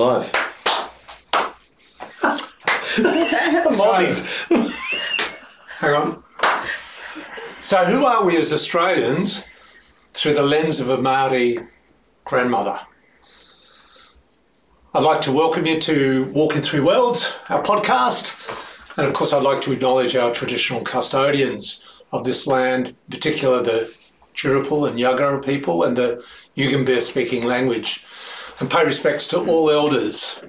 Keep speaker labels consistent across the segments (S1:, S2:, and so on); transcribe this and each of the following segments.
S1: live.
S2: So- hang on. So, who are we as Australians through the lens of a Maori grandmother? I'd like to welcome you to Walking Through Worlds, our podcast. And of course, I'd like to acknowledge our traditional custodians of this land, in particular the Chirapul and Yagara people and the Yugambeh speaking language, and pay respects to all elders,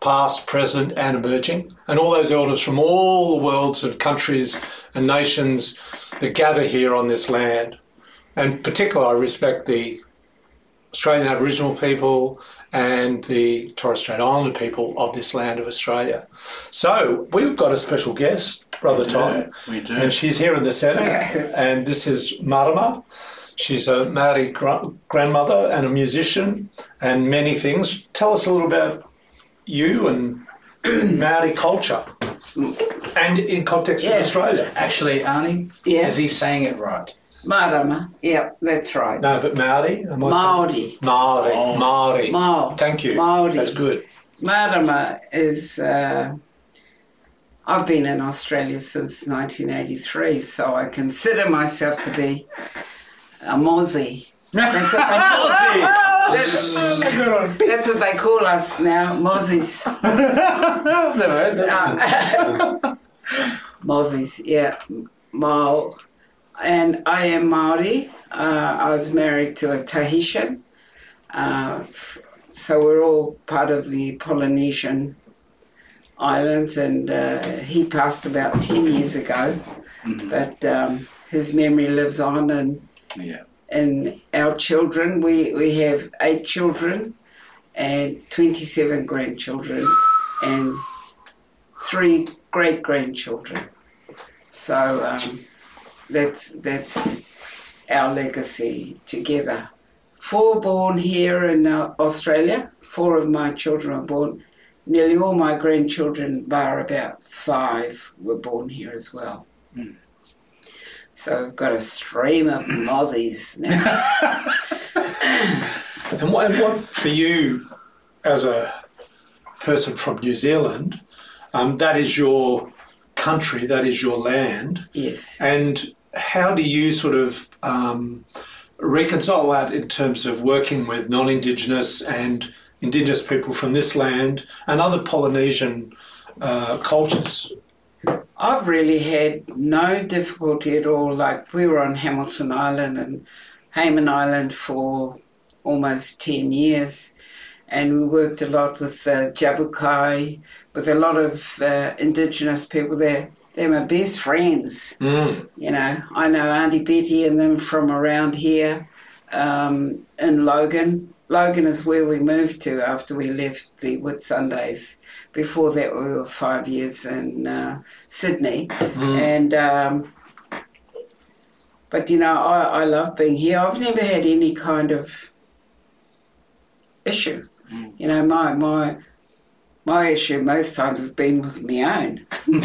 S2: past, present, and emerging, and all those elders from all the worlds and countries and nations that gather here on this land. And particularly, I respect the Australian Aboriginal people and the Torres Strait Islander people of this land of Australia. So we've got a special guest, Brother Tom.
S3: we do.
S2: And she's here in the centre. and this is Marama. She's a Maori gra- grandmother and a musician and many things. Tell us a little about you and Maori culture and in context
S4: Yeah.
S2: of Australia.
S3: Actually, Arnie,
S4: Yeah.
S3: is he saying it right?
S4: Marama. yeah, that's right.
S2: No, but Maori? Am
S4: Maori.
S2: Maori.
S3: Oh.
S2: Maori.
S4: Mao.
S2: Thank you.
S4: Maori.
S2: That's good.
S4: Marama is. Uh, I've been in Australia since 1983, so I consider myself to be a Maussie. That's what, that's, that's what they call us now, Maussies. Uh, Maussies, yeah, Mao. And I am Maori. Uh, I was married to a Tahitian. Uh, so we're all part of the Polynesian islands, and uh, he passed about 10 years ago. But um, his memory lives on, and
S3: Yeah.
S4: and our children, we, we have eight children and 27 grandchildren and three great grandchildren. So um, that's, that's our legacy together. Four born here in uh, Australia, four of my children were born. Nearly all my grandchildren, bar about five, were born here as well. So I've got a stream of Maussies now.
S2: And what, and what for you, as a person from New Zealand, um, that is your country, that is your land.
S4: yes.
S2: And how do you sort of um, reconcile that in terms of working with non Indigenous and Indigenous people from this land and other Polynesian uh, cultures?
S4: I've really had no difficulty at all. Like we were on Hamilton Island and Hayman Island for almost 10 years. And we worked a lot with uh, Tjapukai, with a lot of uh, Indigenous people there. They're my best friends.
S2: Mm.
S4: You know, I know Auntie Betty and them from around here um, in Logan. Logan is where we moved to after we left the Whitsundays. Before that, we were five years in uh, Sydney. And, um, but you know, I, I love being here. I've never had any kind of issue. You know, my, my, my issue most times has been with my own. you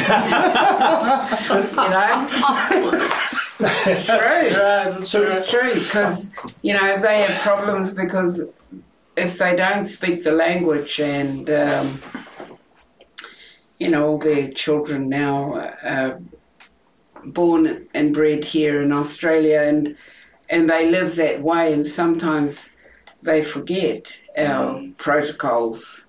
S4: know? it's true.
S2: So,
S4: It's true because you know they have problems because if they don't speak the language and um, you know all their children now are born and bred here in Australia and and they live that way and sometimes they forget our protocols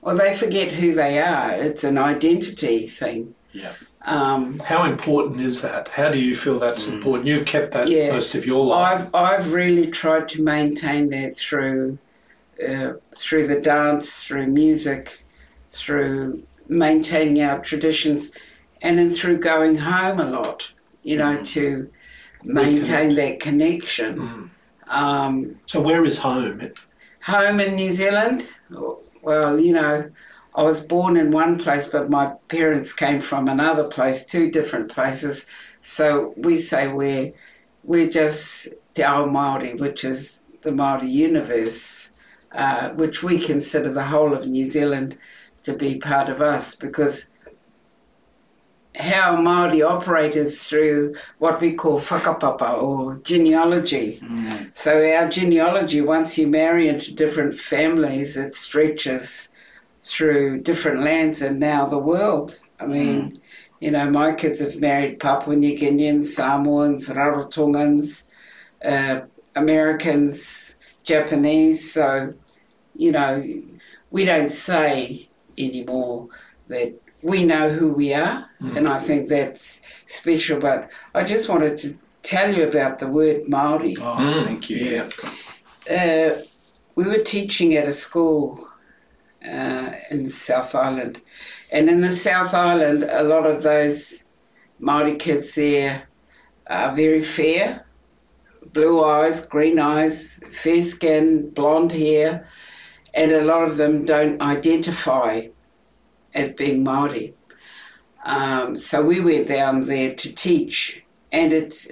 S4: or they forget who they are. It's an identity thing.
S3: Yeah.
S4: Um,
S2: how important is that? How do you feel that's important? You've kept that
S4: Yeah.
S2: most of your life.
S4: I've I've really tried to maintain that through uh, through the dance, through music, through maintaining our traditions, and then through going home a lot. You know, to maintain that connection. Um,
S2: So, where is home?
S4: home in New Zealand, well, you know, I was born in one place, but my parents came from another place, two different places. So we say we're we're just Te Ao Māori, which is the Māori universe, uh, which we consider the whole of New Zealand to be part of us because how Maori operate is through what we call whakapapa or genealogy.
S3: Mm.
S4: So our genealogy, once you marry into different families, it stretches through different lands and now the world. I mean, you know, my kids have married Papua New Guineans, Samoans, Rarotongans, uh, Americans, Japanese. So, you know, we don't say anymore that we know who we are, and I think that's special. But I just wanted to tell you about the word Maori.
S3: Oh,
S2: Mm.
S3: thank you.
S2: Yeah.
S4: Uh, we were teaching at a school uh, in South Island, and in the South Island, a lot of those Maori kids there are very fair, blue eyes, green eyes, fair skin, blonde hair, and a lot of them don't identify as being Maori. Um, so we went down there to teach, and it's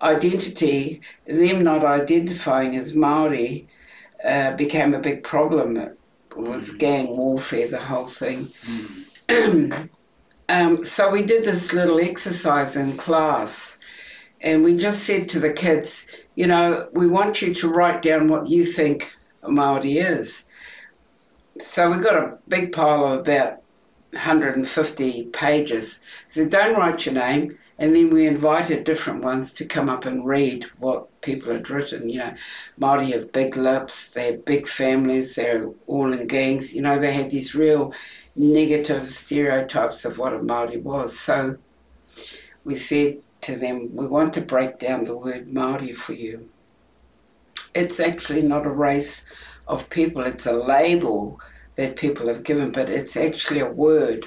S4: identity, them not identifying as Maori, uh, became a big problem. Was gang warfare, the whole thing. um, so we did this little exercise in class, and we just said to the kids, you know, we want you to write down what you think a Maori is. So we got a big pile of about 150 pages. So don't write your name. And then we invited different ones to come up and read what people had written. You know, Māori have big lips, they have big families, they're all in gangs. You know, they had these real negative stereotypes of what a Māori was. So we said to them, we want to break down the word Māori for you. It's actually not a race of people, it's a label that people have given, but it's actually a word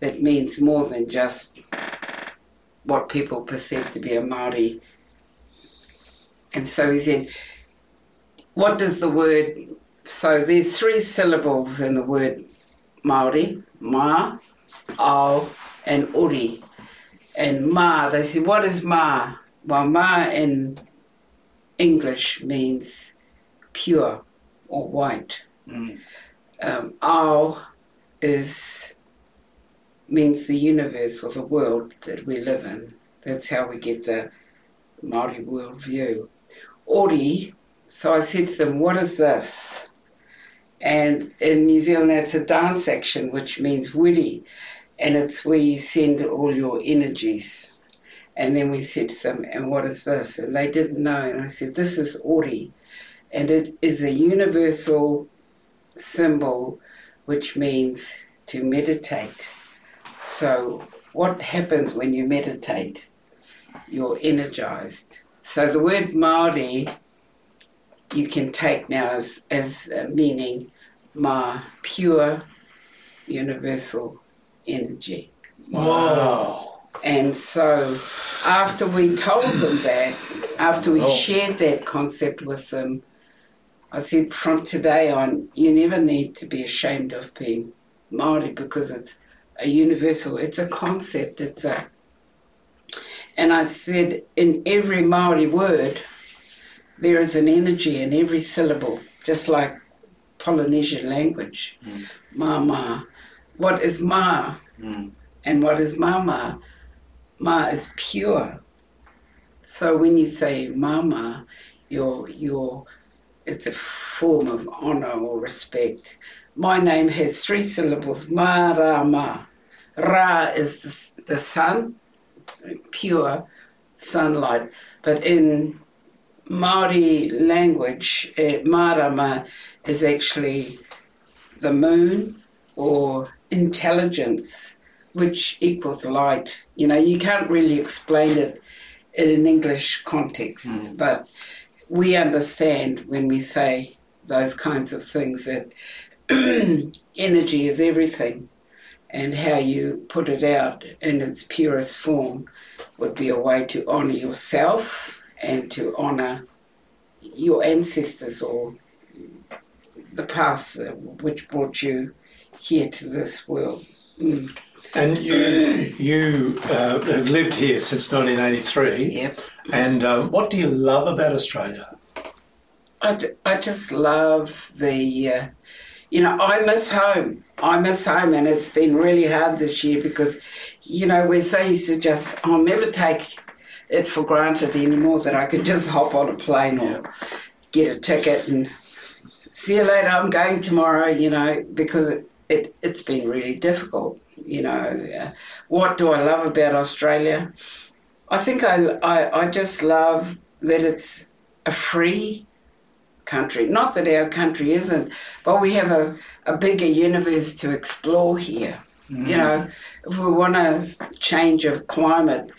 S4: that means more than just what people perceive to be a Māori. And so he said, what does the word, so there's three syllables in the word Māori, ma, ao, and uri. And ma, they said, what is ma? Well, ma in English means pure or white.
S3: Mm.
S4: Um, ao is means the universe or the world that we live in. That's how we get the Māori world view. Ori, so I said to them, what is this? And in New Zealand, it's a dance action, which means wiri, and it's where you send all your energies. And then we said to them, and what is this? And they didn't know. And I said, this is Ori, and it is a universal symbol which means to meditate. So, what happens when you meditate? You're energized. So, the word Māori you can take now as, as uh, meaning Ma, pure, universal energy.
S2: Wow.
S4: And so, after we told them that, after we
S3: Oh.
S4: shared that concept with them, I said, from today on, you never need to be ashamed of being Maori because it's a universal, it's a concept, it's a. And I said, in every Maori word, there is an energy in every syllable, just like Polynesian language.
S3: Mm.
S4: Ma ma. What is ma?
S3: Mm.
S4: And what is mama? Ma is pure. So when you say mama, you're, you're, it's a form of honor or respect. My name has three syllables, ma ra ma. Ra is the, the sun, pure sunlight. But in Maori language, eh, marama is actually the moon or intelligence, which equals light. You know, you can't really explain it in an English context,
S3: Mm.
S4: but we understand when we say those kinds of things that energy is everything, and how you put it out in its purest form would be a way to honor yourself and to honor your ancestors or the path which brought you here to this world. Mm.
S2: And you you uh, have lived here since 1983.
S4: Yep.
S2: And um, what do you love about Australia?
S4: I, d- I just love the, uh, you know, I miss home. I miss home, and it's been really hard this year because, you know, we're so used to just, I'll never take it for granted anymore that I could just hop on a plane or get a ticket and see you later, I'm going tomorrow, you know, because it, it, it's been really difficult, you know. Uh, what do I love about Australia? I think I, I, I just love that it's a free country. Not that our country isn't, but we have a, a bigger universe to explore here. You know, mm. if we want a change of climate,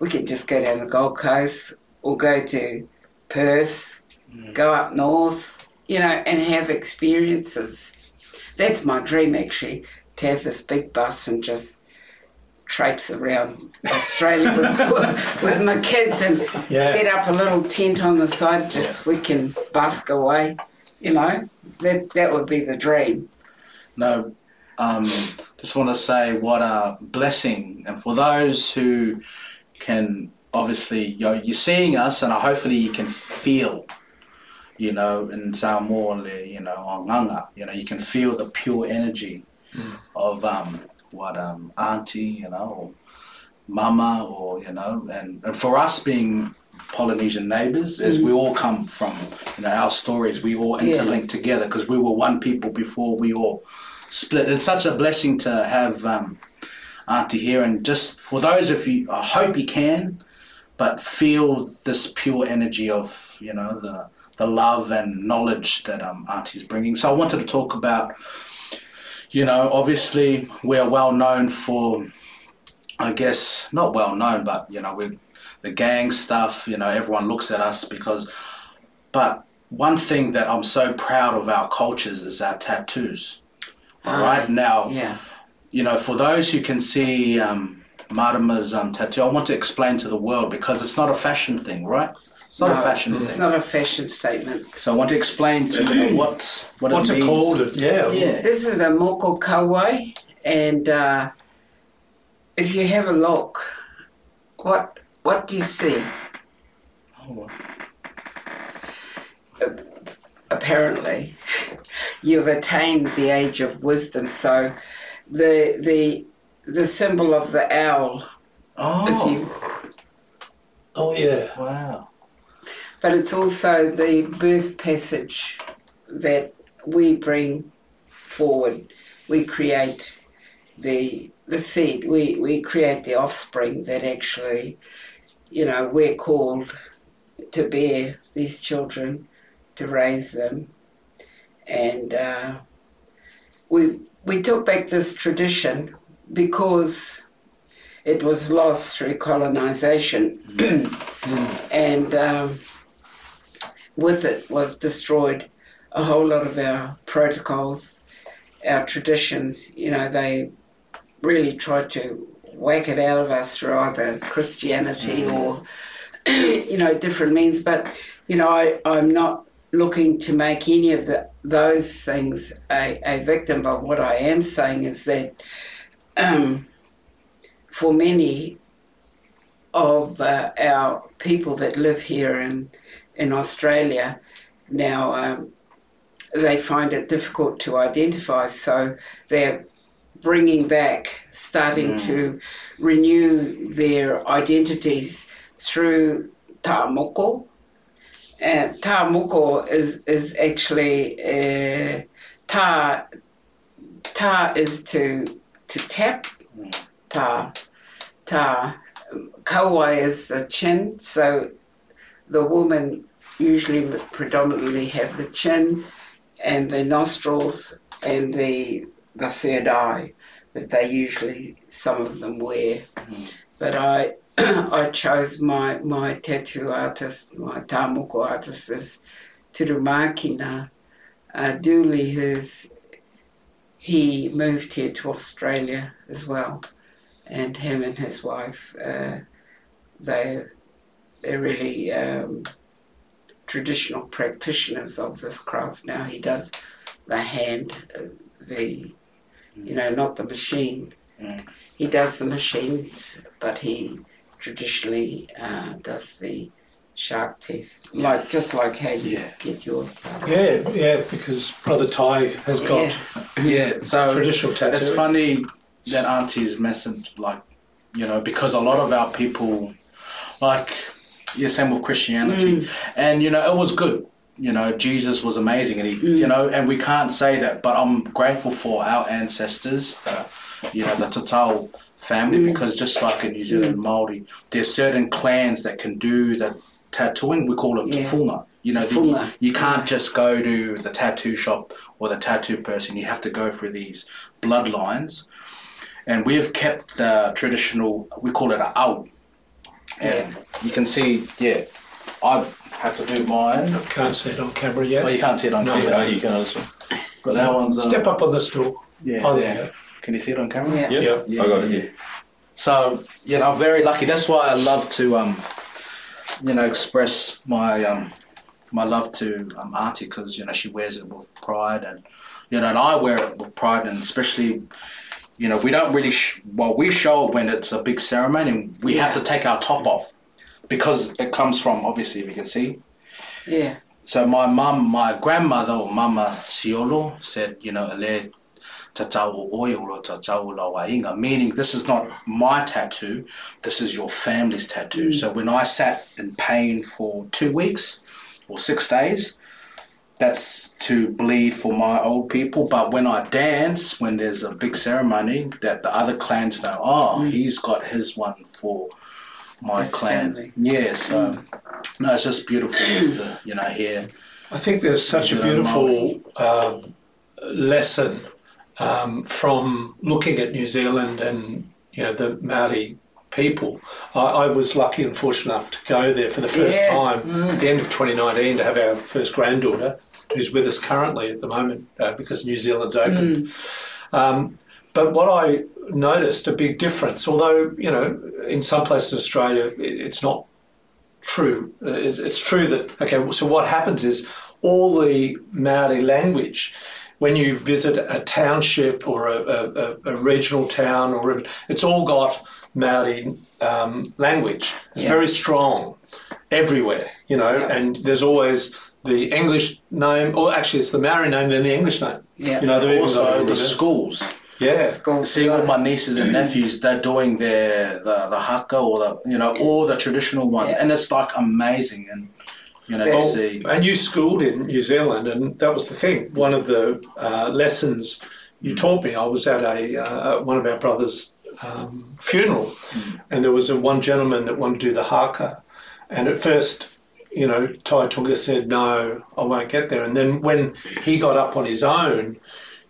S4: we can just go down the Gold Coast or go to Perth, mm. go up north, you know, and have experiences. That's my dream actually, to have this big bus and just traipse around Australia with, with my kids and
S2: Yeah.
S4: set up a little tent on the side just we can busk away. You know, that that would be the dream.
S3: No, um, just want to say what a blessing, and for those who can obviously you're, you're seeing us, and hopefully you can feel, you know, in Samoa, you know, on Nganga, you know, you can feel the pure energy of um, what um, auntie, you know, or mama, or you know, and, and for us being Polynesian neighbors, as we all come from, you know, our stories, we all
S4: Yeah.
S3: interlink together because we were one people before we all split. It's such a blessing to have um, Auntie here, and just for those of you, I hope you can, but feel this pure energy of you know the the love and knowledge that um, Auntie's bringing. So I wanted to talk about, you know, obviously we are well known for, I guess not well known, but you know we the gang stuff. You know, everyone looks at us because, but one thing that I'm so proud of our cultures is our tattoos. All
S4: Ah,
S3: right now,
S4: Yeah.
S3: you know, for those who can see um, Marama's um, tattoo, I want to explain to the world because it's not a fashion thing, right? It's not a
S4: No,
S3: fashion
S4: It's
S3: thing.
S4: not a fashion statement.
S3: So I want to explain to you what what
S2: What's
S3: it
S2: it
S3: means.
S2: called? Yeah.
S3: Yeah.
S4: This is a moko kauae, and uh, if you have a look, what what do you see?
S3: Oh,
S4: Apparently, you've attained the age of wisdom. So, the the the symbol of the owl.
S3: Oh,
S4: you,
S2: Oh, yeah.
S3: wow.
S4: But it's also the birth passage that we bring forward. We create the the seed. We we create the offspring that actually, you know, we're called to bear these children, to raise them, and uh, we we took back this tradition because it was lost through colonization, and um, with it was destroyed a whole lot of our protocols, our traditions. You know, they really tried to whack it out of us through either Christianity or, you know, different means. But, you know, I, I'm not looking to make any of the, those things a, a victim. But what I am saying is that um, for many of uh, our people that live here in, in Australia now, um, they find it difficult to identify. So they're bringing back, starting to renew their identities through tāmoko. And tāmoko is, is actually, uh, ta, ta is to, to tap, ta, ta. Kauae is the chin, so the woman usually predominantly have the chin and the nostrils and the the third eye that they usually some of them wear. But I I chose my my tattoo artist, my tamoko artist is Tirumakina uh, Dooley, who's he moved here to Australia as well, and him and his wife, uh, they they're really um, traditional practitioners of this craft. Now he does the hand, uh, the you know, not the machine.
S3: Mm.
S4: He does the machines, but he traditionally uh, does the shark teeth, like just like how you
S3: Yeah.
S4: get yours done.
S2: Yeah, yeah, because Brother Ty has got
S4: Yeah.
S3: Yeah, so
S2: traditional tattoo.
S3: It's funny that Auntie's message, like, you know, because a lot of our people, like, yeah, same with Christianity, mm. and you know, it was good. You know, Jesus was amazing, and he, you mm. know, and we can't say that, but I'm grateful for our ancestors, the, you know, the Tatao family, mm. because just like in New Zealand Maori, there's certain clans that can do the tattooing. We call them
S4: Yeah.
S3: You know, the- you can't just go to the tattoo shop or the tattoo person. You have to go through these bloodlines. And we've kept the traditional, we call it a au. And you can see, yeah, I have to do mine.
S2: I can't see it on camera yet.
S3: Well, you can't see it on
S2: No,
S3: camera.
S2: no,
S1: you can also.
S3: But that one's. Uh,
S2: Step up on the stool.
S3: Yeah,
S2: Oh, there
S3: yeah.
S2: you go.
S3: Can you see it on camera?
S4: Yeah.
S1: Yeah,
S2: Yeah.
S1: I got it. Yeah.
S3: So, you know, I'm very lucky. That's why I love to, um, you know, express my um, my love to um, Auntie because, you know, she wears it with pride and, you know, and I wear it with pride and especially, you know, we don't really, sh- well, we show it when it's a big ceremony and we have to take our top off because it comes from, obviously, we can see.
S4: Yeah.
S3: So my mum, my grandmother or Mama Siolo said, you know, ele tatau oiolo tatau la wainga, meaning this is not my tattoo, this is your family's tattoo. Mm. So when I sat in pain for two weeks or six days, that's to bleed for my old people. But when I dance, when there's a big ceremony, that the other clans know, oh, he's got his one for my
S4: His
S3: clan.
S4: family.
S3: Yeah, so no, it's just beautiful just to you know hear.
S2: I think there's such a beautiful um, lesson um, from looking at New Zealand and you know the Maori people. I, I was lucky and fortunate enough to go there for the first
S4: Yeah.
S2: time at the end of 2019 to have our first granddaughter, who's with us currently at the moment uh, because New Zealand's open. Um, but what I noticed a big difference, although you know in some places in Australia it's not true. Uh, It's, true that okay. So what happens is all the Maori language. When you visit a township or a, a, a- regional town, or it's all got Maori um, language. It's
S4: Yeah.
S2: very strong everywhere, you know.
S4: Yeah.
S2: And there's always the English name, or actually, it's the Maori name, then the English name.
S4: Yeah.
S2: You know,
S3: Also, the schools.
S2: Yeah.
S4: School.
S3: See, with my nieces and nephews, they're doing their the the haka or the you know all the traditional ones,
S4: Yeah.
S3: and it's like amazing and you know
S4: Well,
S3: see.
S2: And you schooled in New Zealand, and that was the thing. One of the uh, lessons you taught me, I was at a uh, one of our brothers' um, funeral, and there was a one gentleman that wanted to do the haka, and at first, you know, Taitu'uga said, "No, I won't get there." And then when he got up on his own,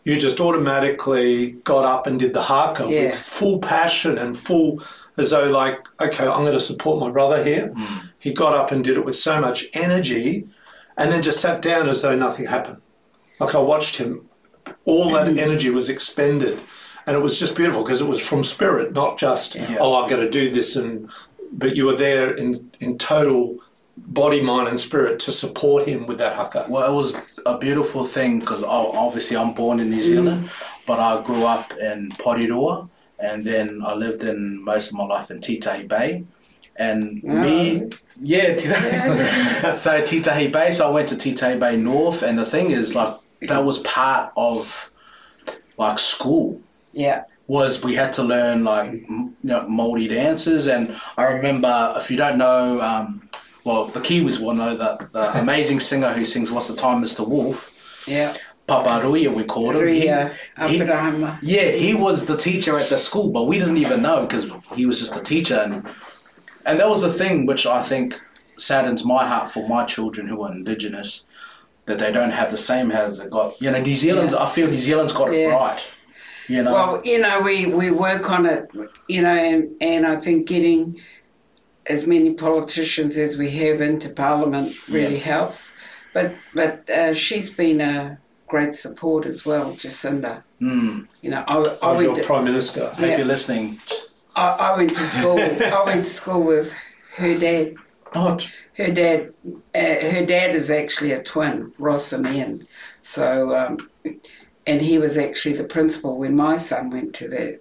S2: you just automatically got up and did the haka
S4: Yeah.
S2: with full passion and full, as though like, okay, I'm going to support my brother here. Mm. He got up and did it with so much energy, and then just sat down as though nothing happened. Like I watched him, all that mm. energy was expended, and it was just beautiful because it was from spirit, not just oh, I'm going to do this, and but you were there in in total body, mind, and spirit to support him with that haka.
S3: Well, it was a beautiful thing because obviously I'm born in New Zealand, but I grew up in Porirua, and then I lived in most of my life in Titahi Bay. And me, yeah, Titahi. so Titahi Bay. So I went to Titahi Bay North, and the thing is, like, that was part of like school
S4: Yeah.
S3: was we had to learn like you know, Maori dances, and I remember if you don't know, um, well the Kiwis will know that the amazing singer who sings "What's the Time, Mr. Wolf,"
S4: Yeah.
S3: Papa Rui, we called him. He-
S4: Ria
S3: he-
S4: Apirahama.
S3: yeah, he was the teacher at the school, but we didn't even know because he was just a teacher, and and that was the thing which I think saddens my heart for my children who are indigenous that they don't have the same as they got. You know, New Zealand. I feel New Zealand's got it right. You know.
S4: Well, you know, we, we work on it, you know, and, and I think getting as many politicians as we have into Parliament really helps. But but uh, she's been a great support as well, Jacinda.
S3: mm,
S4: You know, I, I
S2: Oh,
S4: went
S2: your
S4: to,
S2: prime minister.
S4: Yeah.
S3: you're listening,
S4: I, I went to school. I went to school with her dad.
S3: oh,
S4: Her dad, uh, her dad is actually a twin, Ross and Ian. So, um, and he was actually the principal when my son went to that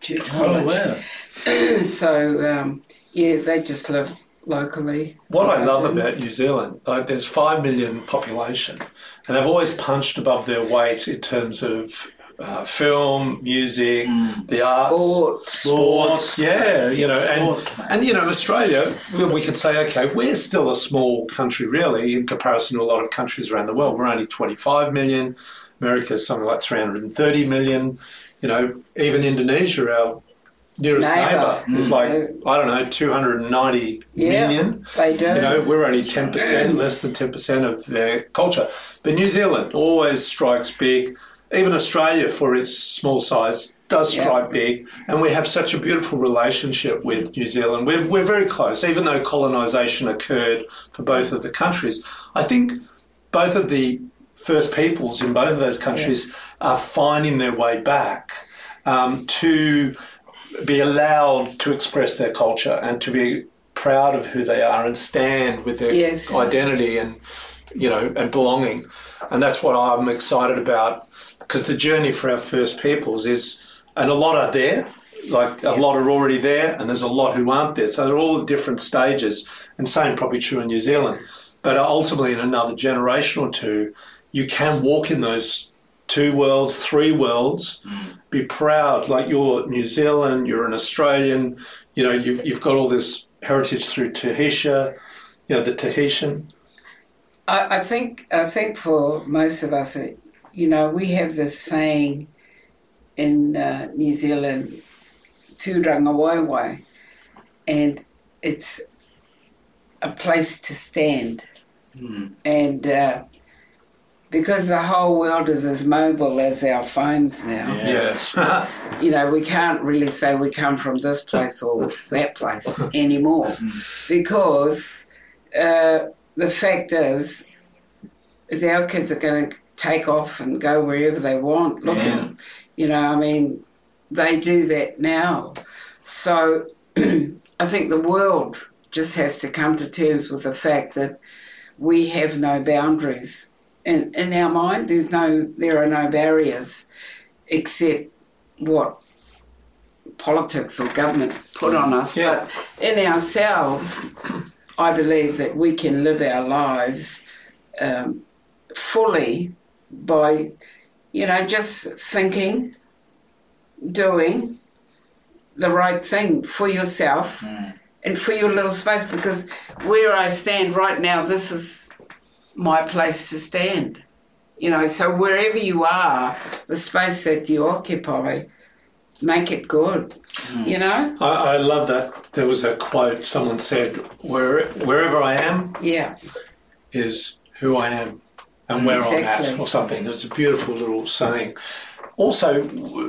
S4: junior
S3: oh wow.
S4: so um, yeah, they just live locally.
S2: What I love about New Zealand, like there's five million population, and they've always punched above their weight in terms of uh, film, music, the arts,
S4: Sport.
S2: sports.
S3: Sports.
S2: Yeah, you know,
S3: Sports,
S2: and you know, Australia, we, we can say, okay, we're still a small country, really, in comparison to a lot of countries around the world. We're only 25 million. America's something like 330 million. You know, even Indonesia, our nearest
S4: Neighbour.
S2: neighbour, is like I don't know, 290
S4: Yeah,
S2: million.
S4: they do.
S2: You know, we're only 10%, less than 10% of their culture. But New Zealand always strikes big. Even Australia, for its small size, does
S4: Yeah.
S2: strike big. And we have such a beautiful relationship with New Zealand. We're, we're very close, even though colonisation occurred for both of the countries. I think both of the first peoples in both of those countries are finding their way back um, to be allowed to express their culture and to be proud of who they are and stand with their
S4: Yes.
S2: identity and you know and belonging. And that's what i'm excited about because the journey for our first peoples is and a lot are there. Like a lot are already there and there's a lot who aren't there. So they're all at different stages and same probably true in new zealand. But ultimately in another generation or two you can walk in those two worlds three worlds mm. Be proud like you're New Zealand, you're an Australian, you know, you've, you've got all this heritage through Tahisha, you know, the Tahitian.
S4: I, I think I think for most of us, uh, you know, we have this saying in uh, New Zealand, "Tūrangawaewae," and it's a place to stand. And uh, because the whole world is as mobile as our phones now,
S2: Yes.
S4: you know, we can't really say we come from this place or that place anymore because uh, the fact is, is our kids are going to take off and go wherever they want. Look
S3: Yeah.
S4: you know, I mean, they do that now. So I think the world just has to come to terms with the fact that we have no boundaries. In, in our mind, there's no, there are no barriers except what politics or government put on us.
S2: Yeah.
S4: But in ourselves, I believe that we can live our lives um, fully by, you know, just thinking, doing the right thing for yourself and for your little space. Because where I stand right now, this is my place to stand. You know, so wherever you are, the space that you occupy, make it good. You know?
S2: I, I love that. There was a quote someone said, Where, wherever I am
S4: Yeah.
S2: is who I am and where I'm at, or something. It's a beautiful little saying. Also,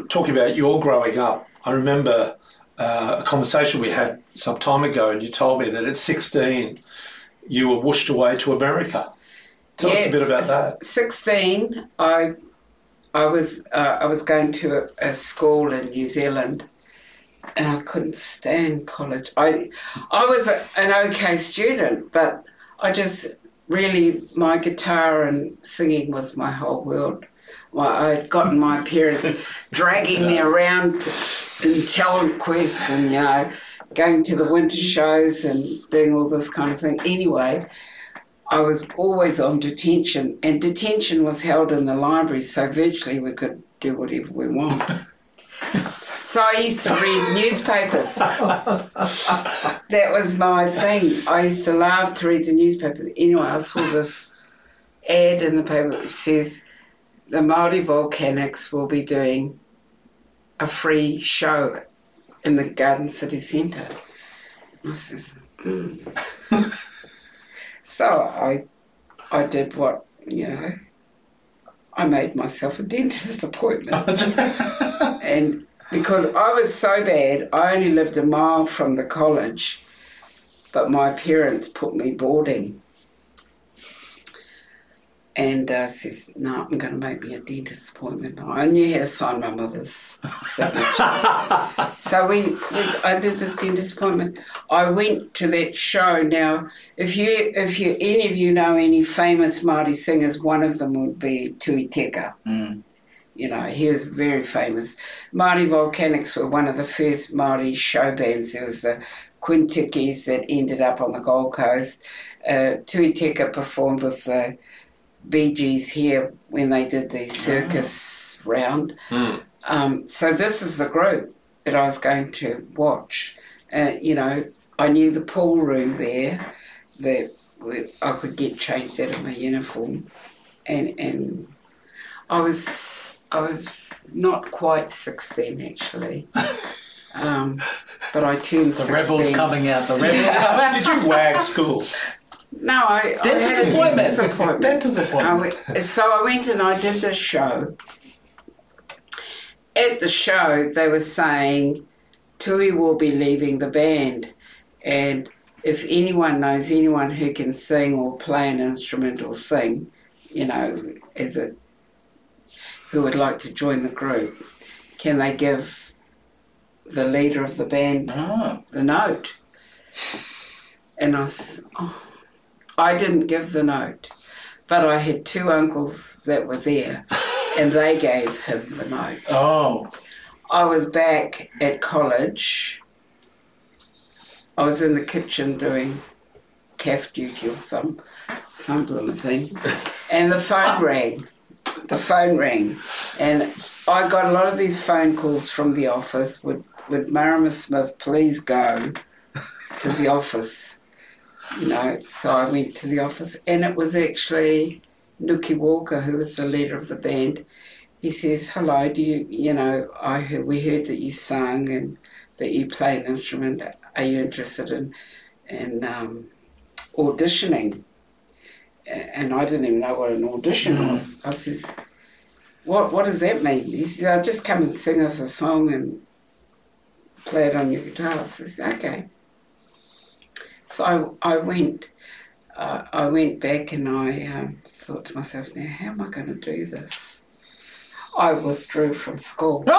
S2: talking about your growing up, I remember uh, a conversation we had some time ago, and you told me that at 16 you were whooshed away to America. Tell us a bit about that.
S4: Sixteen, I, I was uh, I was going to a, a school in New Zealand, and I couldn't stand college. I, I was a, an okay student, but I just really my guitar and singing was my whole world. Well, I'd gotten my parents dragging me around in talent quests and you know going to the winter shows and doing all this kind of thing. Anyway, I was always on detention, and detention was held in the library, so virtually we could do whatever we want. so I used to read newspapers. that was my thing. I used to love to read the newspapers. Anyway, I saw this ad in the paper which says the Māori Volcanics will be doing a free show in the Garden City Centre. I says, "Mm." So I, I did what you know. I made myself a dentist appointment, and because I was so bad, I only lived a mile from the college, but my parents put me boarding. And uh, says, no, I'm going to make me a dentist appointment. I knew how to sign my mother's signature. So we, we, I did this dentist appointment. I went to that show. Now, if you, if you, any of you know any famous Māori singers, one of them would be Tui Teka.
S3: Mm.
S4: You know, he was very famous. Māori Volcanics were one of the first Māori show bands. There was the Quin Tikis that ended up on the Gold Coast. Uh, Tui Teka performed with the Bee Gees here when they did the circus round.
S2: Mm.
S4: Um, so this is the group that I was going to watch. Uh, you know, I knew the pool room there that I could get changed out of my uniform, and and I was I was not quite sixteen actually, um, but I turned
S3: The
S4: 16.
S3: rebels coming out. The rebels coming out.
S2: Did you wag school?
S4: No, I, I
S3: Dentist
S4: had a
S3: appointment.
S4: dentist appointment. I went- so I went and I did this show. At the show, they were saying Tui will be leaving the band, and if anyone knows anyone who can sing or play an instrument or sing, you know, as a who would like to join the group, can they give the leader of the band
S3: Oh.
S4: the note. And I said, oh. I didn't give the note, but I had two uncles that were there, and they gave him the note.
S3: Oh.
S4: I was back at college. I was in the kitchen doing calf duty or some some blooming thing, and the phone rang. The phone rang, and I got a lot of these phone calls from the office. Would would Marama Smith please go to the office? You know, so I went to the office, and it was actually Nuki Waaka, who was the leader of the band. He says, "Hello, do you, you know, I heard, we heard that you sang and that you play an instrument. Are you interested in, in um, auditioning?" And I didn't even know what an audition
S3: Mm.
S4: was. I says, "What, what does that mean?" He says, "I'll just come and sing us a song and play it on your guitar." I says, "Okay." So I, I went. Uh, I went back and I um, thought to myself, now how am I going to do this? I withdrew from school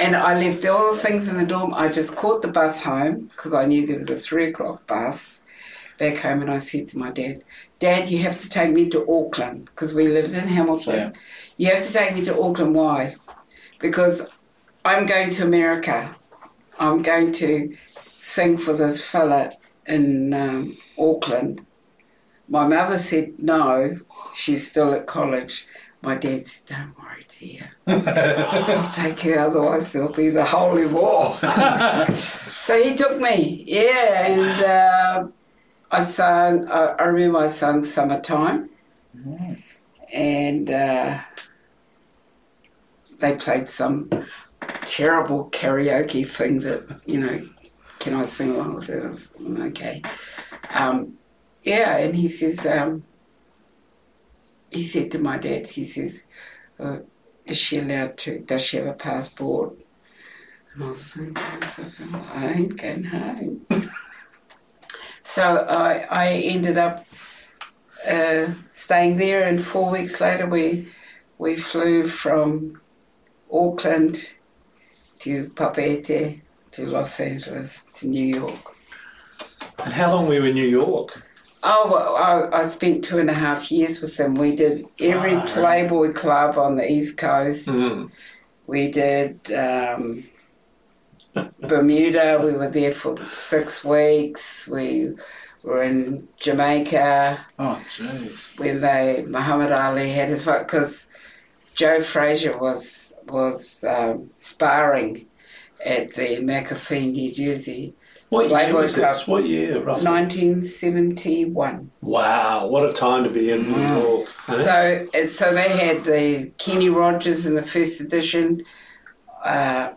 S4: and I left all the things in the dorm. I just caught the bus home because I knew there was a three o'clock bus back home, and I said to my dad, "Dad, you have to take me to Auckland because we lived in Hamilton.
S3: Yeah.
S4: You have to take me to Auckland. Why? Because I'm going to America. I'm going to sing for this fella in um, Auckland." My mother said no. She's still at college. My dad said, "Don't worry, dear." I'll take her, otherwise there'll be the holy war. so he took me, yeah, and uh, I sang, I, I remember I sang Summertime, and uh, they played some terrible karaoke thing that, you know, can I sing along with it? "Mm, Okay. Um, yeah, and he says, um, he said to my dad, he says, uh, is she allowed to, does she have a passport? And I was thinking, to myself, "Oh, I ain't going home. so I, I ended up uh, staying there, and four weeks later we, we flew from Auckland to Papeete to Los Angeles to New York.
S2: And how long were you in New York?
S4: Oh, well, I, I spent two and a half years with them. We did every
S3: Wow.
S4: Playboy club on the East Coast.
S2: Mm.
S4: We did um, Bermuda. We were there for six weeks. We were in Jamaica
S3: Oh, jeez.
S4: when they Muhammad Ali had his fight because Joe Frazier was was um, sparring at the McAfee, New Jersey,
S2: What year
S4: Playboy
S2: was this?
S4: Club.
S2: What year, roughly?
S4: 1971.
S2: Wow, what a time to be in New
S3: Wow.
S2: York. eh?
S4: So, so they had the Kenny Rogers in the first edition. Uh,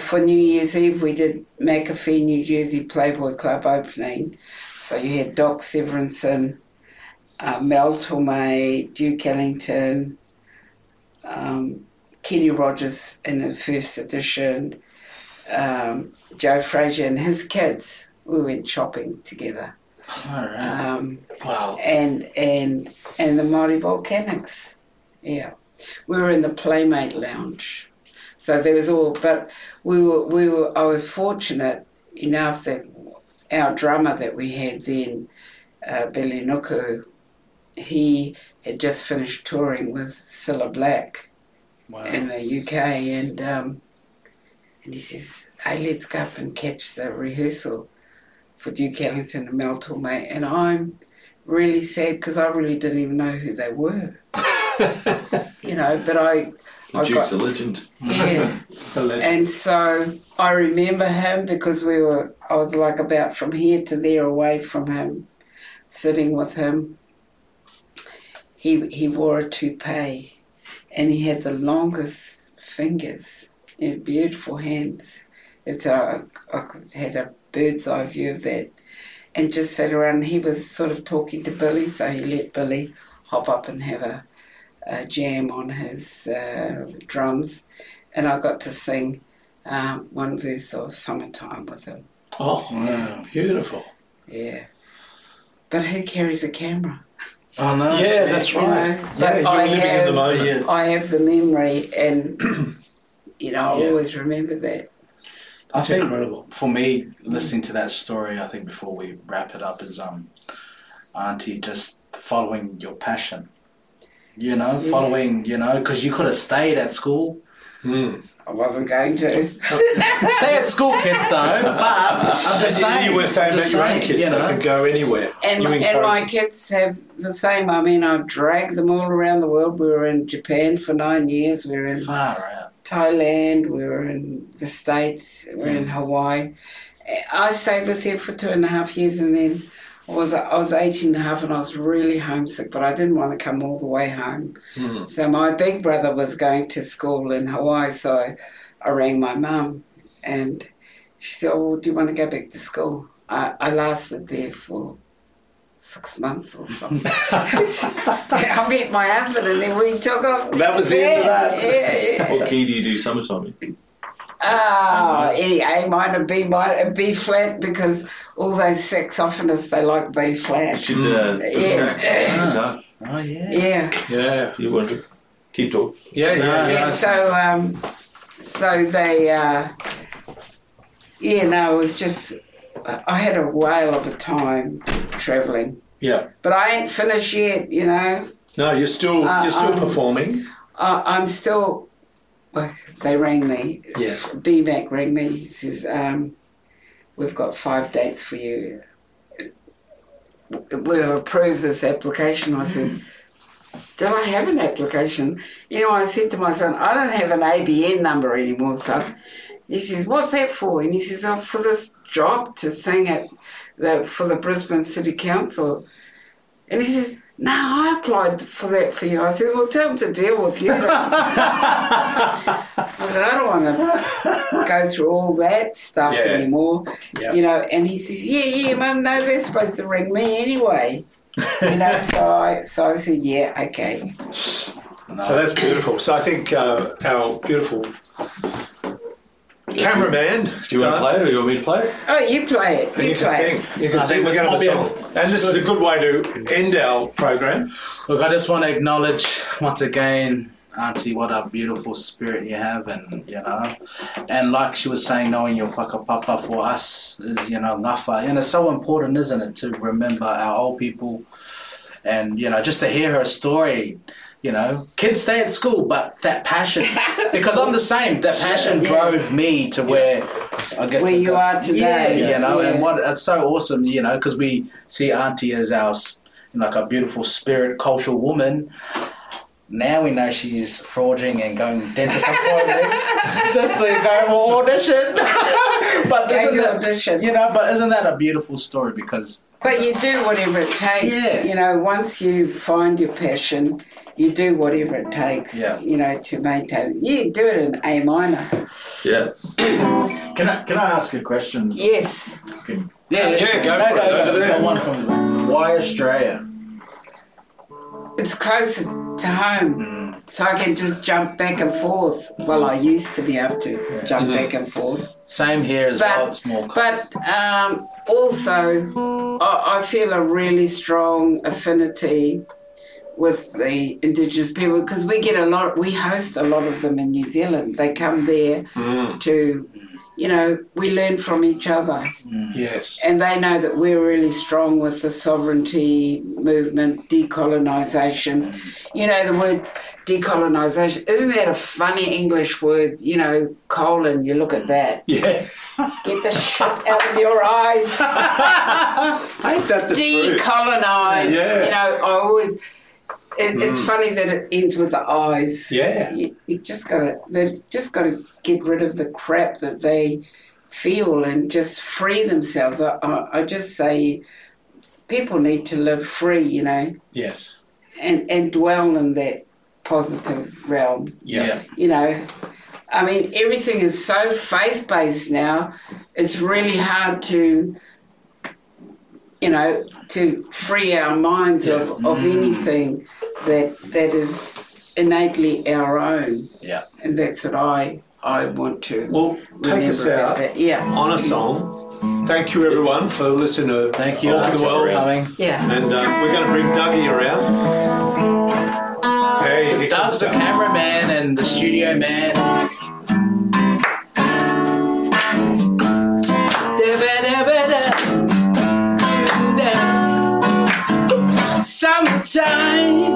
S4: for New Year's Eve, we did McAfee, New Jersey Playboy Club opening. So you had Doc Severinsen, uh, Mel Torme, Duke Ellington, um, Kenny Rogers in the first edition, um, Joe Frazier and his kids. We went shopping together.
S3: All right.
S4: Um,
S2: wow.
S4: and and and the Māori Volcanics. Yeah, we were in the Playmate Lounge, so there was all. But we were we were. I was fortunate enough that our drummer that we had then, uh, Billy Nuku, he had just finished touring with Cilla Black
S3: Wow.
S4: in the UK, and um, and he says, "Hey, let's go up and catch the rehearsal for Duke Ellington and Mel Torme." And I'm really sad because I really didn't even know who they were, you know. But I,
S1: The
S4: I
S1: Duke's
S4: got
S1: a legend.
S4: yeah.
S2: The legend.
S4: And so I remember him because we were, I was like about from here to there away from him, sitting with him. He, he wore a toupee and he had the longest fingers and beautiful hands. It's a, I could- had a bird's eye view of that and just sat around. He was sort of talking to Billy, so he let Billy hop up and have a, a jam on his uh, drums and I got to sing um, one verse of "Summertime" with him.
S2: oh,
S3: Wow.
S2: beautiful.
S4: Yeah, but who carries a camera?
S3: Oh no.
S2: Yeah, that's
S4: You
S2: right.
S4: know,
S2: Yeah,
S4: but I have-
S2: the
S4: I have the memory, and you know, I
S2: Yeah.
S4: always remember that.
S3: I think
S2: incredible.
S3: for me, listening to that story, I think before we wrap it up, is um, Auntie just following your passion. You know,
S4: Yeah.
S3: following. You know, because you could have stayed at school.
S2: Mm.
S4: I wasn't going to.
S3: Stay at school, kids, though. But I'm just saying.
S2: you were saying
S3: I'm
S2: about
S3: just
S2: your own kids,
S3: You
S2: they
S3: know.
S2: could go anywhere.
S4: And,
S2: You
S4: and my
S2: them.
S4: kids have the same. I mean, I've dragged them all around the world. We were in Japan for nine years. We were in
S3: Far out.
S4: Thailand, we were in the States, we were in Hawaii. I stayed with them for two and a half years and then I was I was 18 and a half and I was really homesick, but I didn't want to come all the way home.
S2: Mm.
S4: So my big brother was going to school in Hawaii, so I, I rang my mum and she said, Oh, do you want to go back to school? I, I lasted there for six months or something. I met my husband and then we took off.
S2: That was the end of that.
S4: Yeah, yeah.
S1: What key do you do summertime in?
S4: Ah, any A minor, B minor, B flat because all those saxophonists they like B
S1: You
S4: flat.
S1: should uh,
S4: Yeah.
S1: okay.
S3: Oh yeah.
S4: Yeah,
S2: Yeah.
S1: You want to Keep talking.
S2: Yeah, yeah,
S3: No,
S2: yeah.
S4: yeah. So um, so they uh, yeah. No, it was just I had a whale of a time traveling,
S2: Yeah.
S4: but I ain't finished yet. You know,
S2: No, you're still
S4: Uh,
S2: you're still
S4: um,
S2: performing.
S4: I, I'm still. well, They rang me.
S2: Yes.
S4: BMAC rang me. He says, um, "We've got five dates for you. We've approved this application." I said, "Did I have an application?" You know, I said to my son, "I don't have an ABN number anymore, son." He says, "What's that for?" And he says, "Oh, for this job to sing at the for the Brisbane City Council." And he says, "No, I applied for that for you." I said, "Well, tell them to deal with you." I said, "I don't want to go through all that stuff
S2: Yeah.
S4: anymore."
S2: Yeah.
S4: You know, and he says, "Yeah, yeah, Mum. No, they're supposed to ring me anyway." you know, so I so I said, "Yeah, okay."
S3: No.
S2: So that's beautiful. So I think uh, our beautiful cameraman.
S1: Do you want to play it or do you want me to play it?
S4: Oh, you play it. You,
S2: you can
S4: play
S2: sing.
S4: it.
S2: You can
S3: I
S2: sing.
S3: think
S2: We're
S3: this
S2: going to sing. And this is a good way to end our program.
S3: Look, I just want to acknowledge once again, Auntie, what a beautiful spirit you have, and you know, and like she was saying, knowing your whakapapa for us is, you know, ngafa, and it's so important, isn't it, to remember our old people, and you know, just to hear her story. You know, kids stay at school, but that passion, because I'm the same. That passion
S4: Yeah.
S3: drove me to where I get
S4: Where you
S3: go.
S4: are today.
S3: Yeah, you know, and
S4: Yeah.
S3: what it's so awesome, you know, because we see Auntie as our like a beautiful spirit, cultural woman. Now we know she's forging and going dentist appointments just to go for audition. but isn't that,
S4: audition.
S3: you know, but isn't that a beautiful story? Because
S4: But you do whatever it takes.
S3: Yeah.
S4: You know, once you find your passion, you do whatever it takes.
S3: Yeah.
S4: You know, to maintain. You do it in A minor.
S1: Yeah.
S5: Can I can I ask a question?
S4: Yes.
S3: yeah,
S2: Yeah, go for it. Over there.
S3: Go one from
S5: Why Australia?
S4: It's closer to home. So I can just jump back and forth. Well, I used to be able to jump back and forth.
S3: same here as
S4: But-
S3: well. It's more.
S4: But um, also, I, I feel a really strong affinity with the Indigenous people because we get a lot, we host a lot of them in New Zealand. They come there
S2: Mm.
S4: to, you know, we learn from each other.
S2: Yes.
S4: And they know that we're really strong with the sovereignty movement, decolonisation. You know, the word decolonisation, isn't that a funny English word? You know, colon, you look at that.
S2: Yeah.
S4: Get the shit out of your eyes.
S2: Ain't that the truth?
S4: Decolonise.
S2: Yeah.
S4: You know, I always. It, It's mm. funny that it ends with the eyes.
S2: Yeah.
S4: You, you just gotta. They've just got to get rid of the crap that they feel and just free themselves. I, I, I just say, people need to live free. You know,
S2: Yes.
S4: and and dwell in that positive realm
S2: Yeah.
S4: you know i mean everything is so faith based now it's really hard to you know to free our minds of, of anything that that is innately our own
S3: Yeah.
S4: and that's what i i want to
S2: Well, take us
S4: about
S2: out
S4: that. yeah
S2: on a song. Thank you, everyone, for listening to
S3: Thank you.
S2: Walk in the
S3: for
S2: World.
S3: coming.
S4: yeah
S2: And uh, we're going to bring Dougie around. Hey, here
S3: Doug's the
S2: Doug.
S3: cameraman and the studio man.
S4: Summertime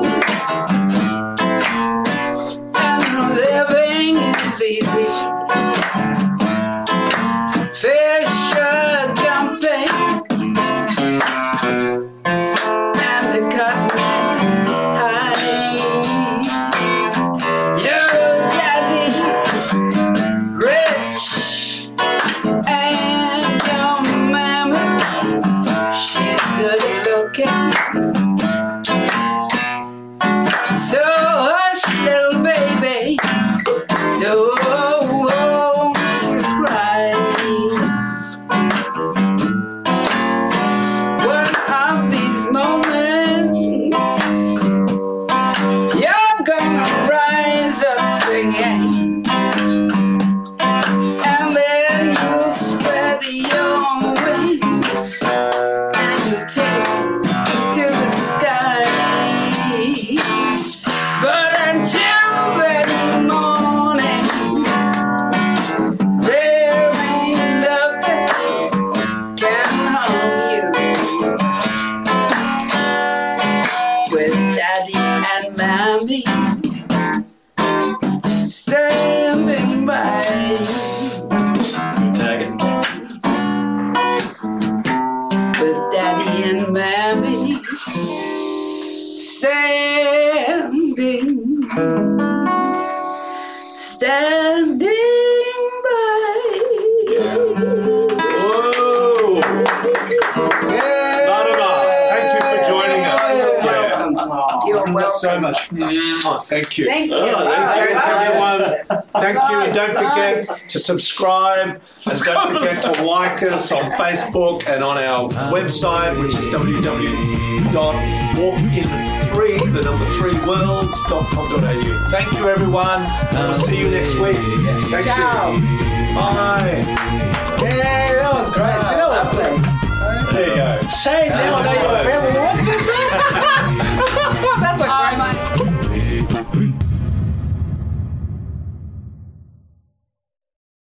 S4: can
S2: So much. Oh, thank you.
S4: Thank you.
S1: Oh,
S2: Thank you, everyone. Thank you, and don't forget
S4: Nice.
S2: to subscribe, and don't forget to like us on Facebook and on our website, which is www.walkin3, the number three worlds.com.au. Thank you, everyone. We'll see you next week. Thank
S4: Ciao.
S2: you. Bye.
S3: Yeah, that was great. See, that was
S4: Lovely.
S2: There you go.
S3: Shane, now I know your family